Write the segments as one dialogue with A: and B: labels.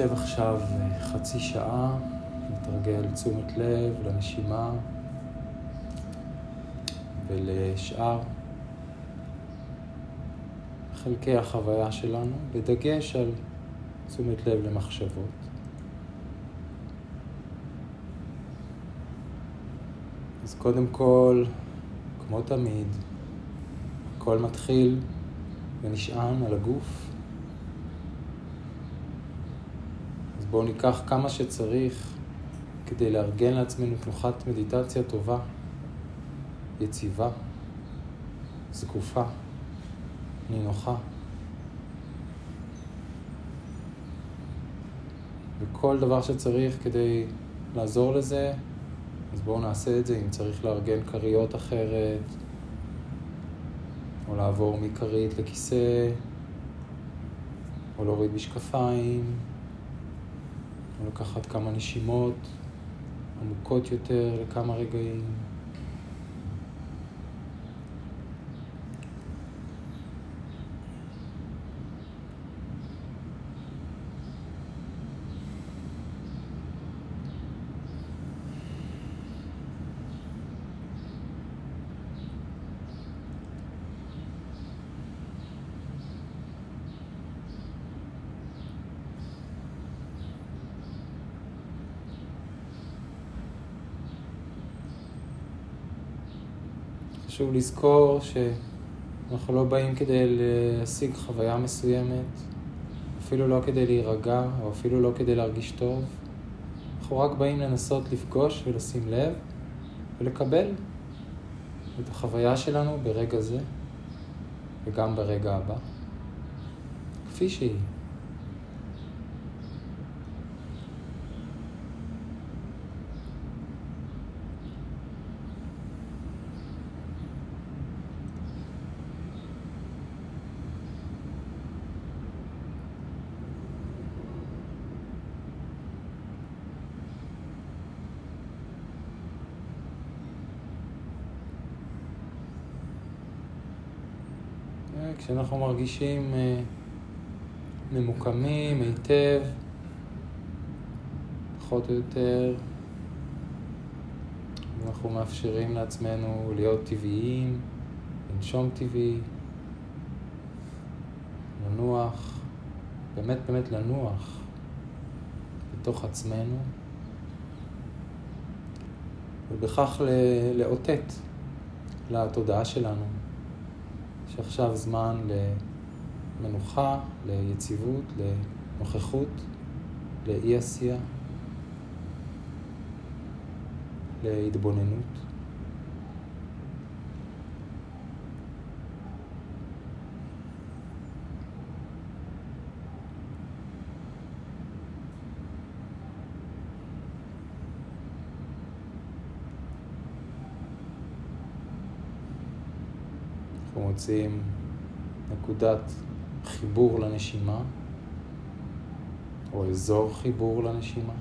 A: נשב עכשיו חצי שעה, נתרגל תשומת לב לנשימה ולשאר חלקי החוויה שלנו, בדגש על תשומת לב למחשבות. אז קודם כל, כמו תמיד, הכל מתחיל ונשען על הגוף. אז בואו ניקח כמה שצריך כדי לארגן לעצמנו תנוחת מדיטציה טובה, יציבה, זקופה, נינוחה. וכל דבר שצריך כדי לעזור לזה, אז בואו נעשה את זה אם צריך לארגן כריות אחרת, או לעבור מכרית לכיסא, או להוריד משקפיים, לקחת כמה נשימות עמוקות יותר לכמה רגעים. חשוב לזכור שאנחנו לא באים כדי להשיג חוויה מסוימת, אפילו לא כדי להירגע, או אפילו לא כדי להרגיש טוב. אנחנו רק באים לנסות לפגוש ולשים לב ולקבל את החוויה שלנו ברגע זה וגם ברגע הבא, כפי שהיא. כשאנחנו מרגישים אה, ממוקמים היטב, פחות או יותר, אנחנו מאפשרים לעצמנו להיות טבעיים, לנשום טבעי, לנוח, באמת באמת לנוח בתוך עצמנו, ובכך לאותת לתודעה שלנו שעכשיו זמן למנוחה, ליציבות, לנוכחות, לאי עשייה, להתבוננות. אנחנו מוצאים נקודת חיבור לנשימה, או אזור חיבור לנשימה.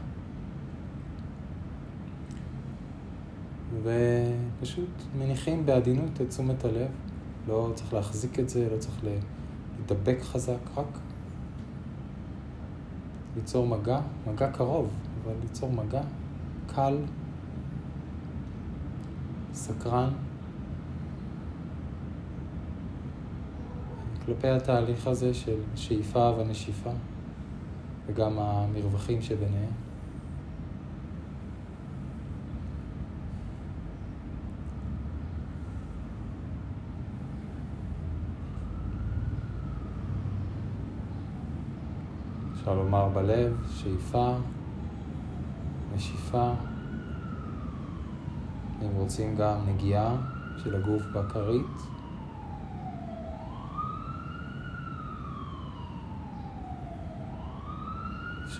A: ופשוט מניחים בעדינות את תשומת הלב. לא צריך להחזיק את זה, לא צריך להידבק חזק, רק ליצור מגע, מגע קרוב, אבל ליצור מגע קל, סקרן. כלפי התהליך הזה של שאיפה ונשיפה, וגם המרווחים שביניהם. אפשר לומר בלב, שאיפה, נשיפה, אם רוצים גם נגיעה של הגוף בכרית.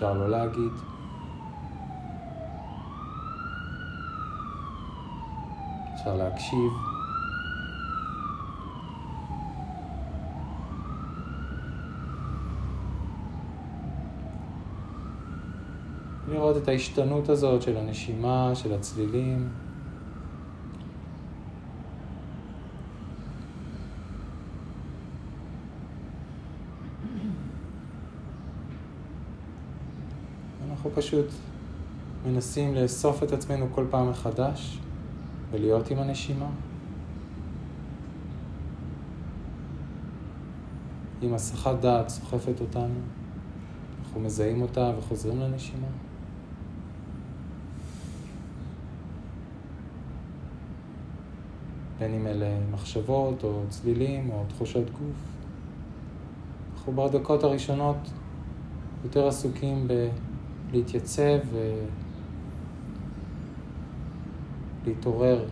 A: אפשר לא להגיד. אפשר להקשיב. לראות את ההשתנות הזאת של הנשימה, של הצלילים. או פשוט מנסים לאסוף את עצמנו כל פעם מחדש ולהיות עם הנשימה. אם הסחת דעת סוחפת אותנו, אנחנו מזהים אותה וחוזרים לנשימה. בין אם אלה מחשבות או צלילים או תחושות גוף. אנחנו בדקות הראשונות יותר עסוקים בלהתייצב ולהתעורר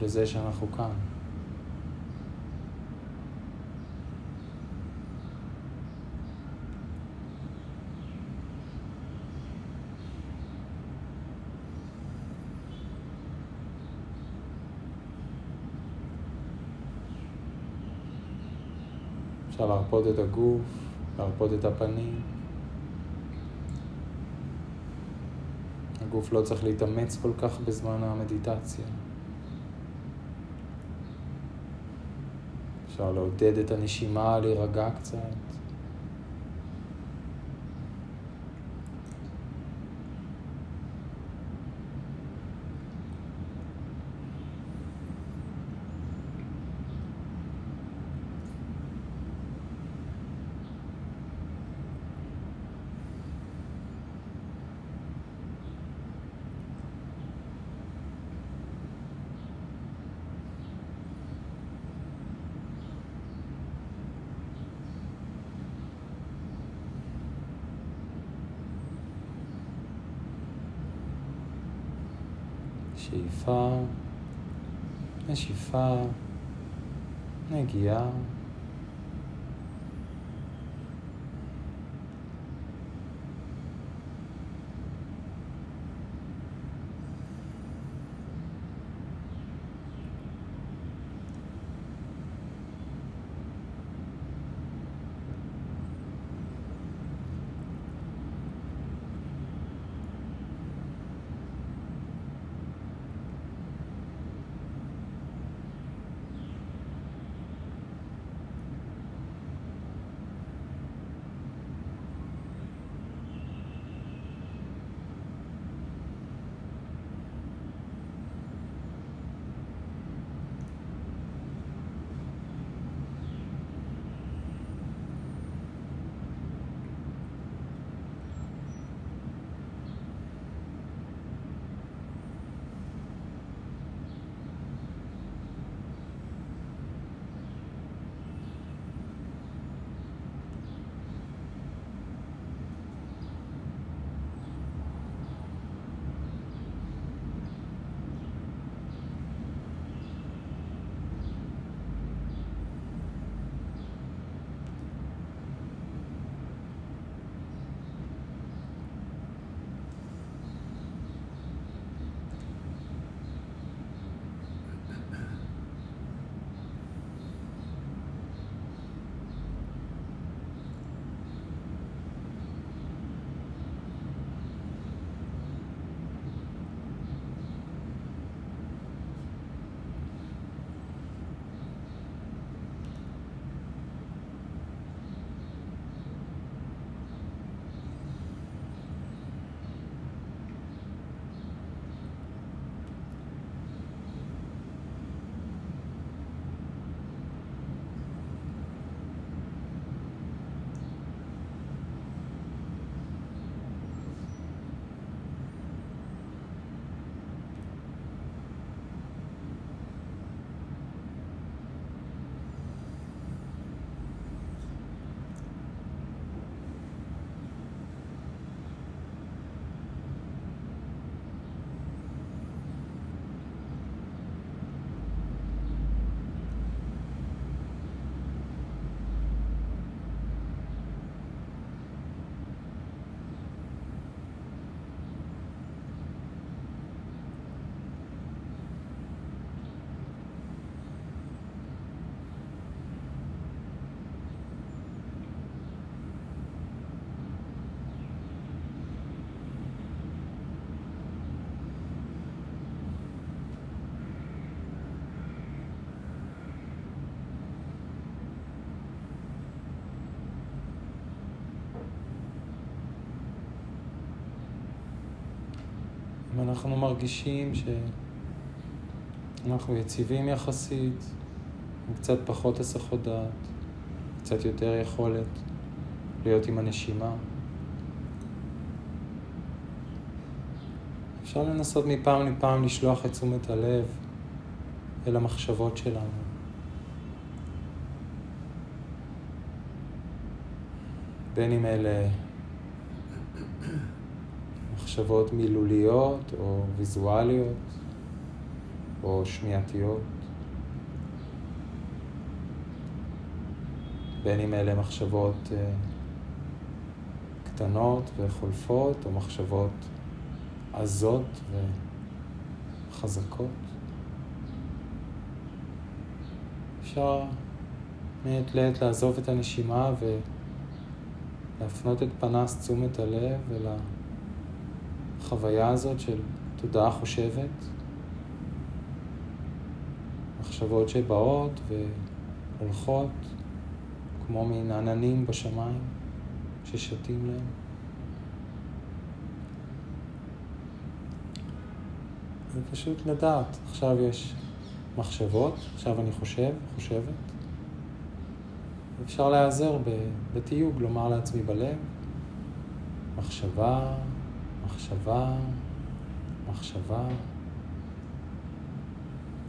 A: לזה שאנחנו כאן. אפשר להרפות את הגוף, להרפות את הפנים. הגוף לא צריך להתאמץ כל כך בזמן המדיטציה. אפשר לעודד את הנשימה, להירגע קצת. שאיפה, נשיפה, נגיעה. אנחנו מרגישים שאנחנו יציבים יחסית, עם קצת פחות הסחות דעת, קצת יותר יכולת להיות עם הנשימה. אפשר לנסות מפעם לפעם לשלוח את תשומת הלב אל המחשבות שלנו. בין אם אלה מחשבות מילוליות או ויזואליות או שמיעתיות, בין אם אלה מחשבות אה, קטנות וחולפות או מחשבות עזות וחזקות. אפשר מעת לעת לעזוב את הנשימה ולהפנות את פנס תשומת הלב אל החוויה הזאת של תודעה חושבת, מחשבות שבאות והולכות כמו מין עננים בשמיים ששתים להם. ופשוט לדעת, עכשיו יש מחשבות, עכשיו אני חושב, חושבת. אפשר להיעזר בתיוג, לומר לעצמי בלב, מחשבה, מחשבה, מחשבה,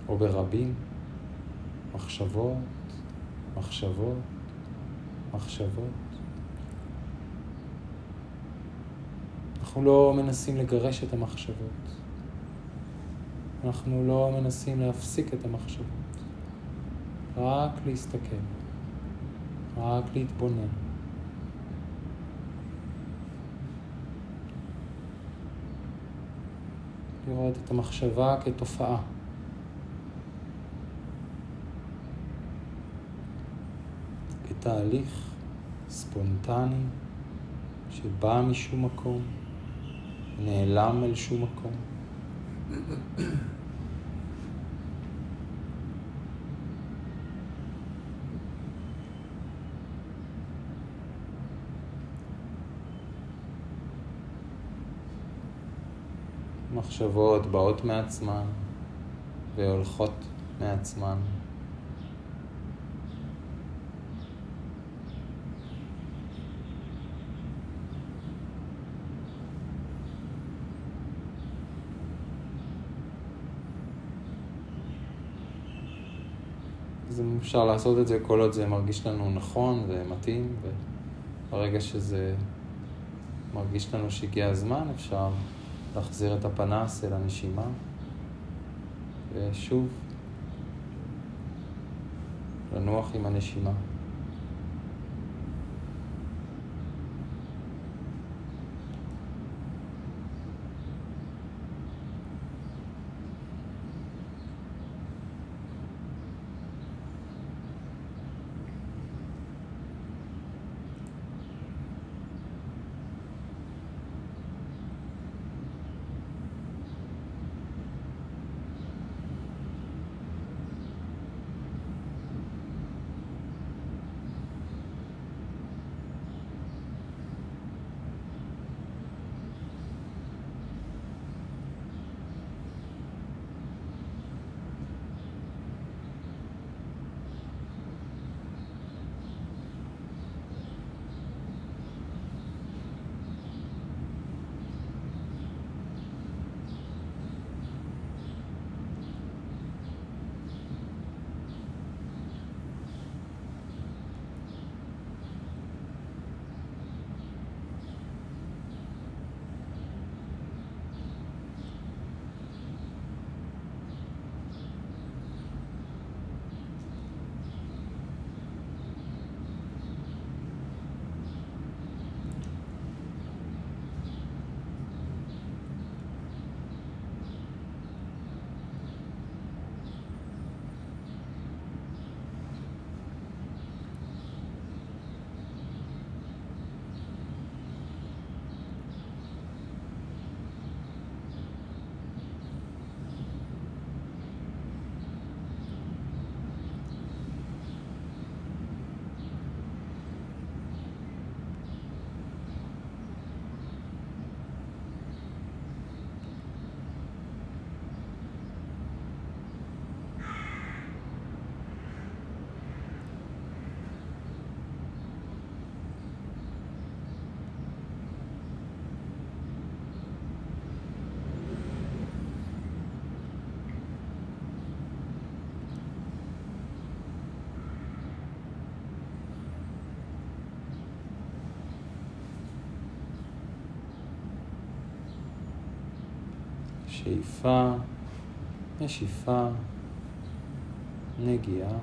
A: או ברבים, מחשבות, מחשבות, מחשבות. אנחנו לא מנסים לגרש את המחשבות. אנחנו לא מנסים להפסיק את המחשבות, רק להסתכל, רק להתבונן. לראות את המחשבה כתופעה. כתהליך ספונטני שבא משום מקום, נעלם אל שום מקום. מחשבות באות מעצמן והולכות מעצמן. אז אפשר לעשות את זה כל עוד זה מרגיש לנו נכון ומתאים, וברגע שזה מרגיש לנו שהגיע הזמן, אפשר להחזיר את הפנס אל הנשימה, ושוב, לנוח עם הנשימה. שאיפה, נשיפה, נגיעה,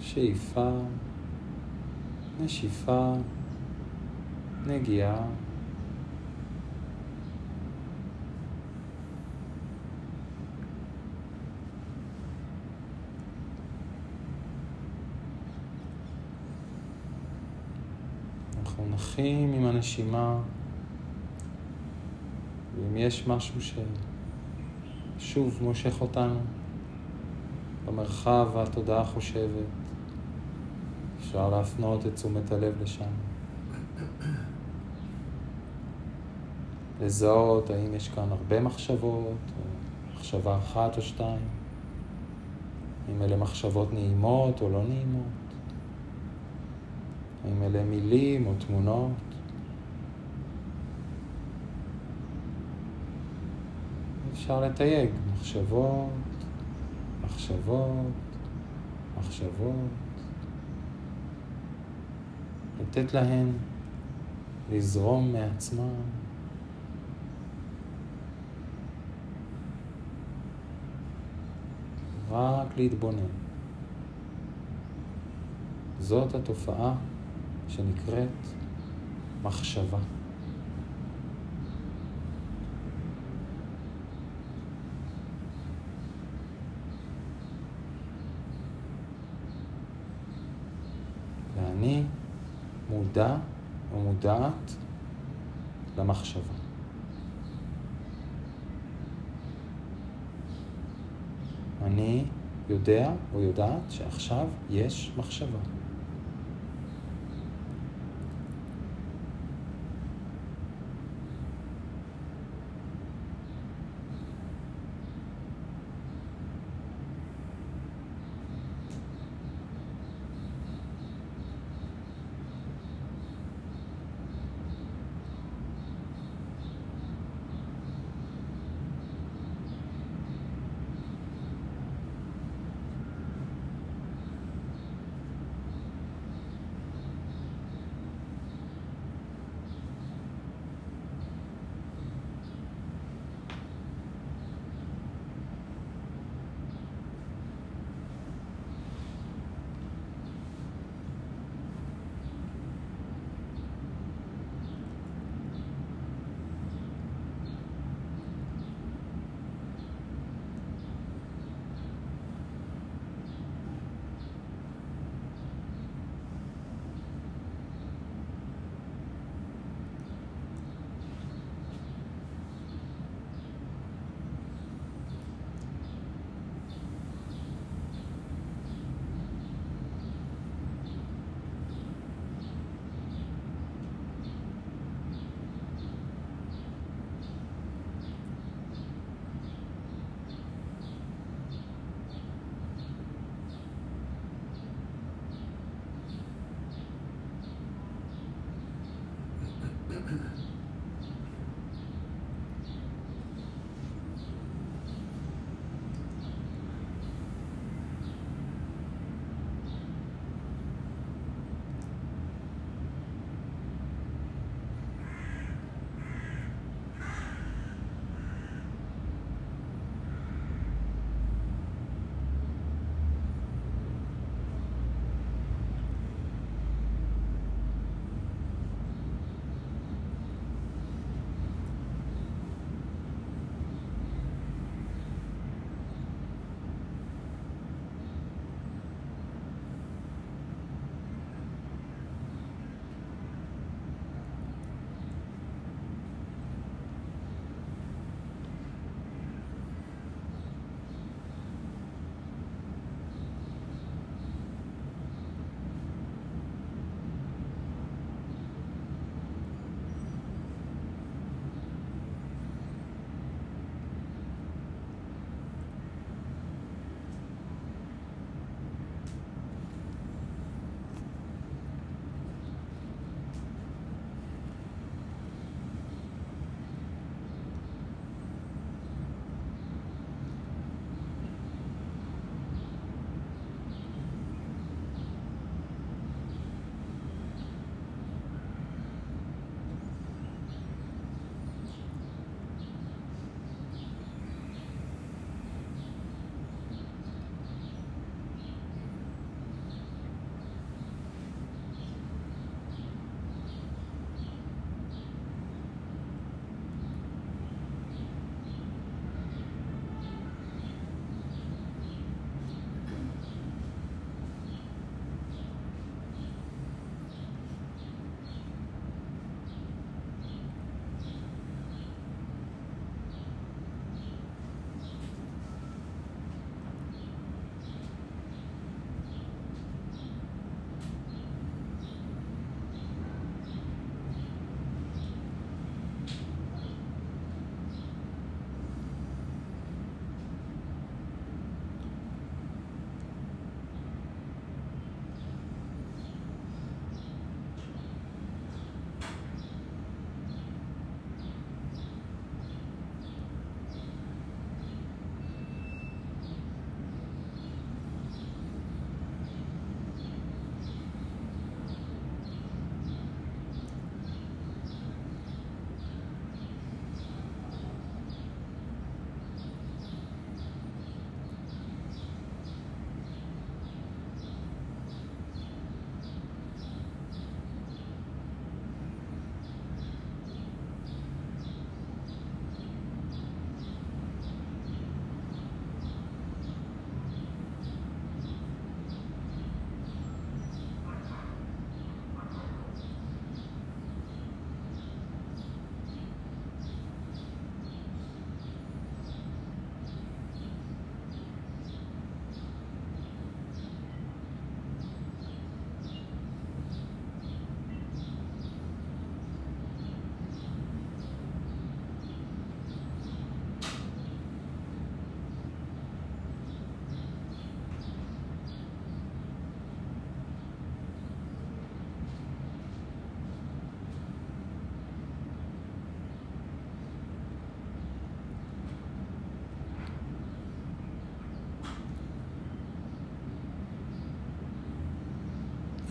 A: שאיפה, נשיפה, נגיעה. אנחנו נחים עם הנשימה, ואם יש משהו ששוב מושך אותנו במרחב והתודעה חושבת, אפשר להפנות את תשומת הלב לשם. לזהות האם יש כאן הרבה מחשבות, או מחשבה אחת או שתיים, האם אלה מחשבות נעימות או לא נעימות. האם אלה מילים או תמונות? אפשר לתייג מחשבות, מחשבות, מחשבות, לתת להן לזרום מעצמן. רק להתבונן. זאת התופעה שנקראת מחשבה. מודע או מודעת למחשבה. אני יודע או יודעת שעכשיו יש מחשבה.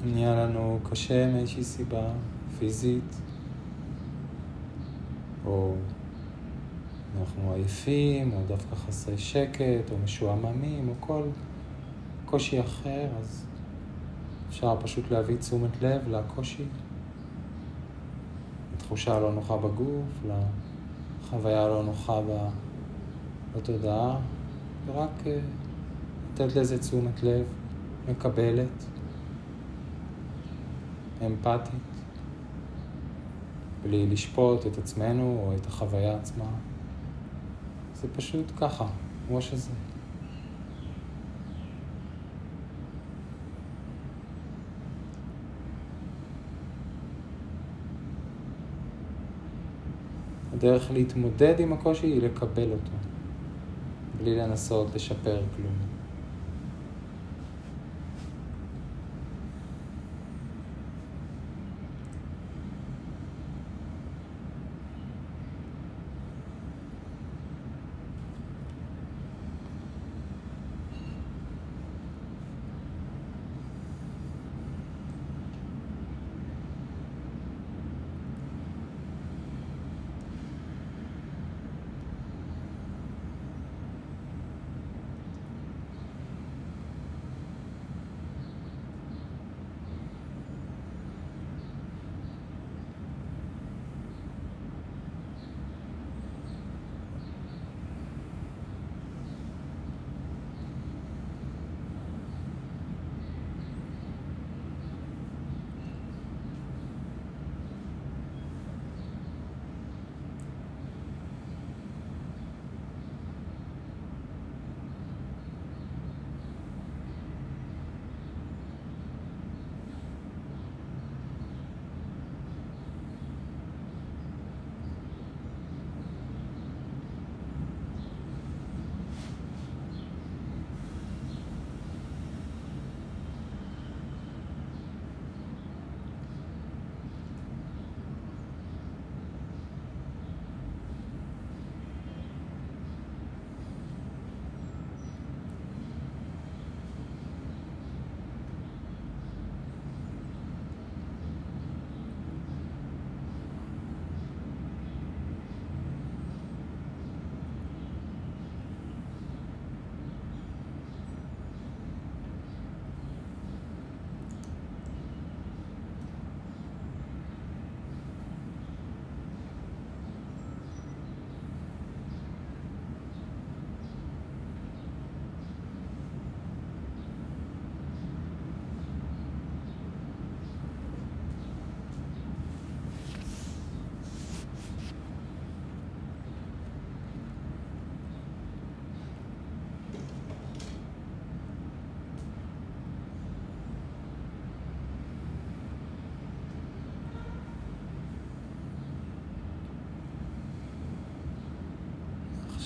A: נהיה לנו קשה מאיזושהי סיבה פיזית, או אנחנו עייפים, או דווקא חסרי שקט, או משועממים, או כל קושי אחר, אז אפשר פשוט להביא תשומת לב לקושי, לתחושה הלא נוחה בגוף, לחוויה הלא נוחה בתודעה, ורק אה, לתת לזה תשומת לב, מקבלת, אמפתית, בלי לשפוט את עצמנו או את החוויה עצמה. זה פשוט ככה, כמו שזה. הדרך להתמודד עם הקושי היא לקבל אותו, בלי לנסות לשפר כלום.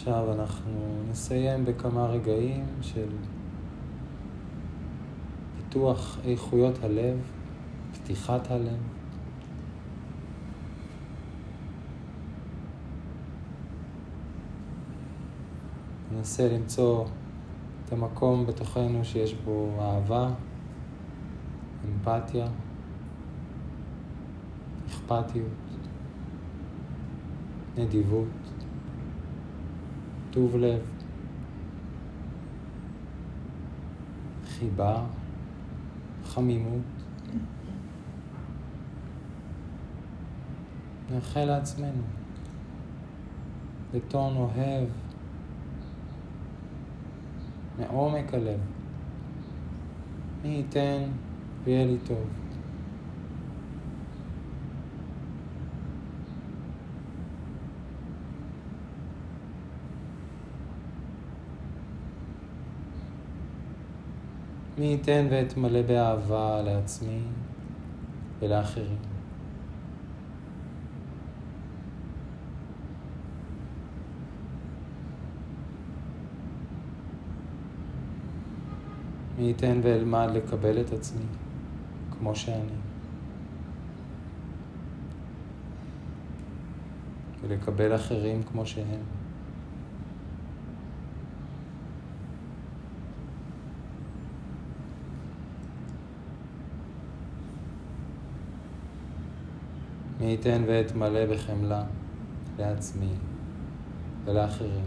A: עכשיו אנחנו נסיים בכמה רגעים של פיתוח איכויות הלב, פתיחת הלב. ננסה למצוא את המקום בתוכנו שיש בו אהבה, אמפתיה, אכפתיות, נדיבות. טוב לב, חיבה, חמימות. נאחל לעצמנו בטון אוהב, מעומק הלב. מי ייתן ויהיה לי טוב. מי ייתן ואתמלא באהבה לעצמי ולאחרים. מי ייתן ואלמד לקבל את עצמי כמו שאני. ולקבל אחרים כמו שהם. מי ייתן ואתמלא בחמלה לעצמי ולאחרים.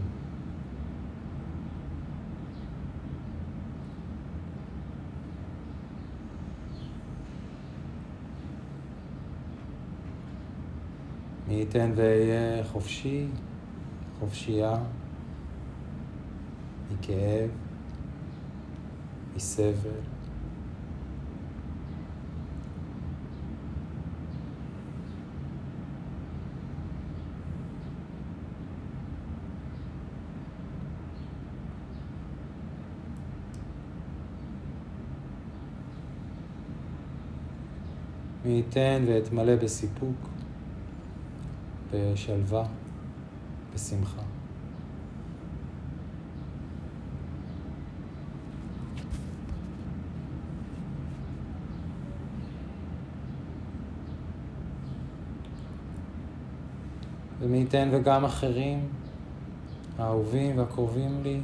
A: מי ייתן ואהיה חופשי, חופשייה, מכאב, מסבל. מי ייתן ואתמלא בסיפוק, בשלווה, בשמחה. ומי ייתן וגם אחרים, האהובים והקרובים לי,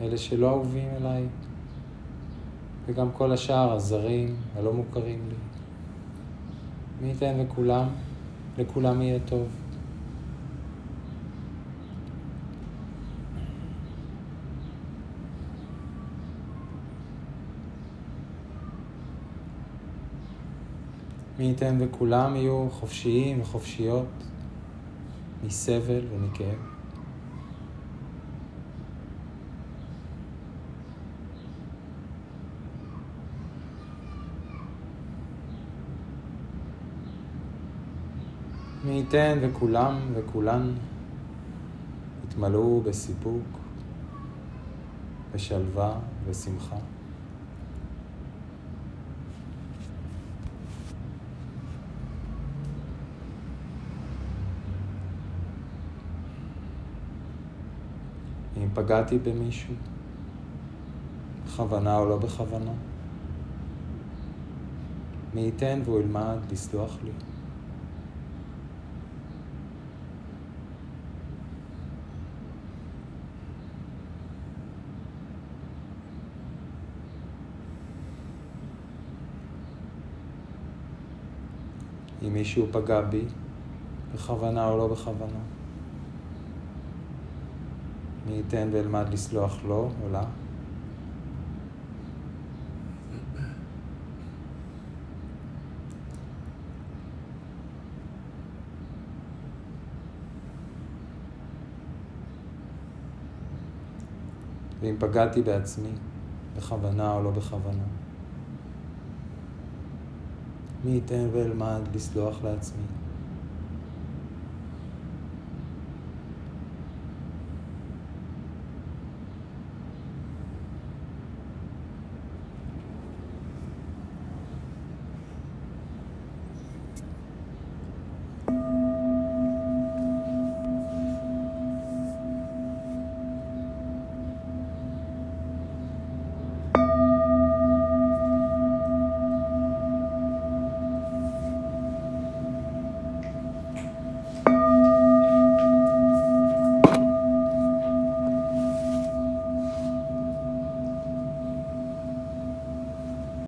A: אלה שלא אהובים אליי, וגם כל השאר, הזרים, הלא מוכרים לי. מי ייתן וכולם, לכולם יהיה טוב. מי ייתן וכולם יהיו חופשיים וחופשיות מסבל ומכאב. מי ייתן וכולם וכולן יתמלאו בסיפוק, בשלווה ושמחה. אם פגעתי במישהו, בכוונה או לא בכוונה, מי ייתן והוא ילמד לסלוח לי. אם מישהו פגע בי, בכוונה או לא בכוונה. מי ייתן ואלמד לסלוח לו או לה. ואם פגעתי בעצמי, בכוונה או לא בכוונה. מי ייתן ואלמד לסלוח לעצמי.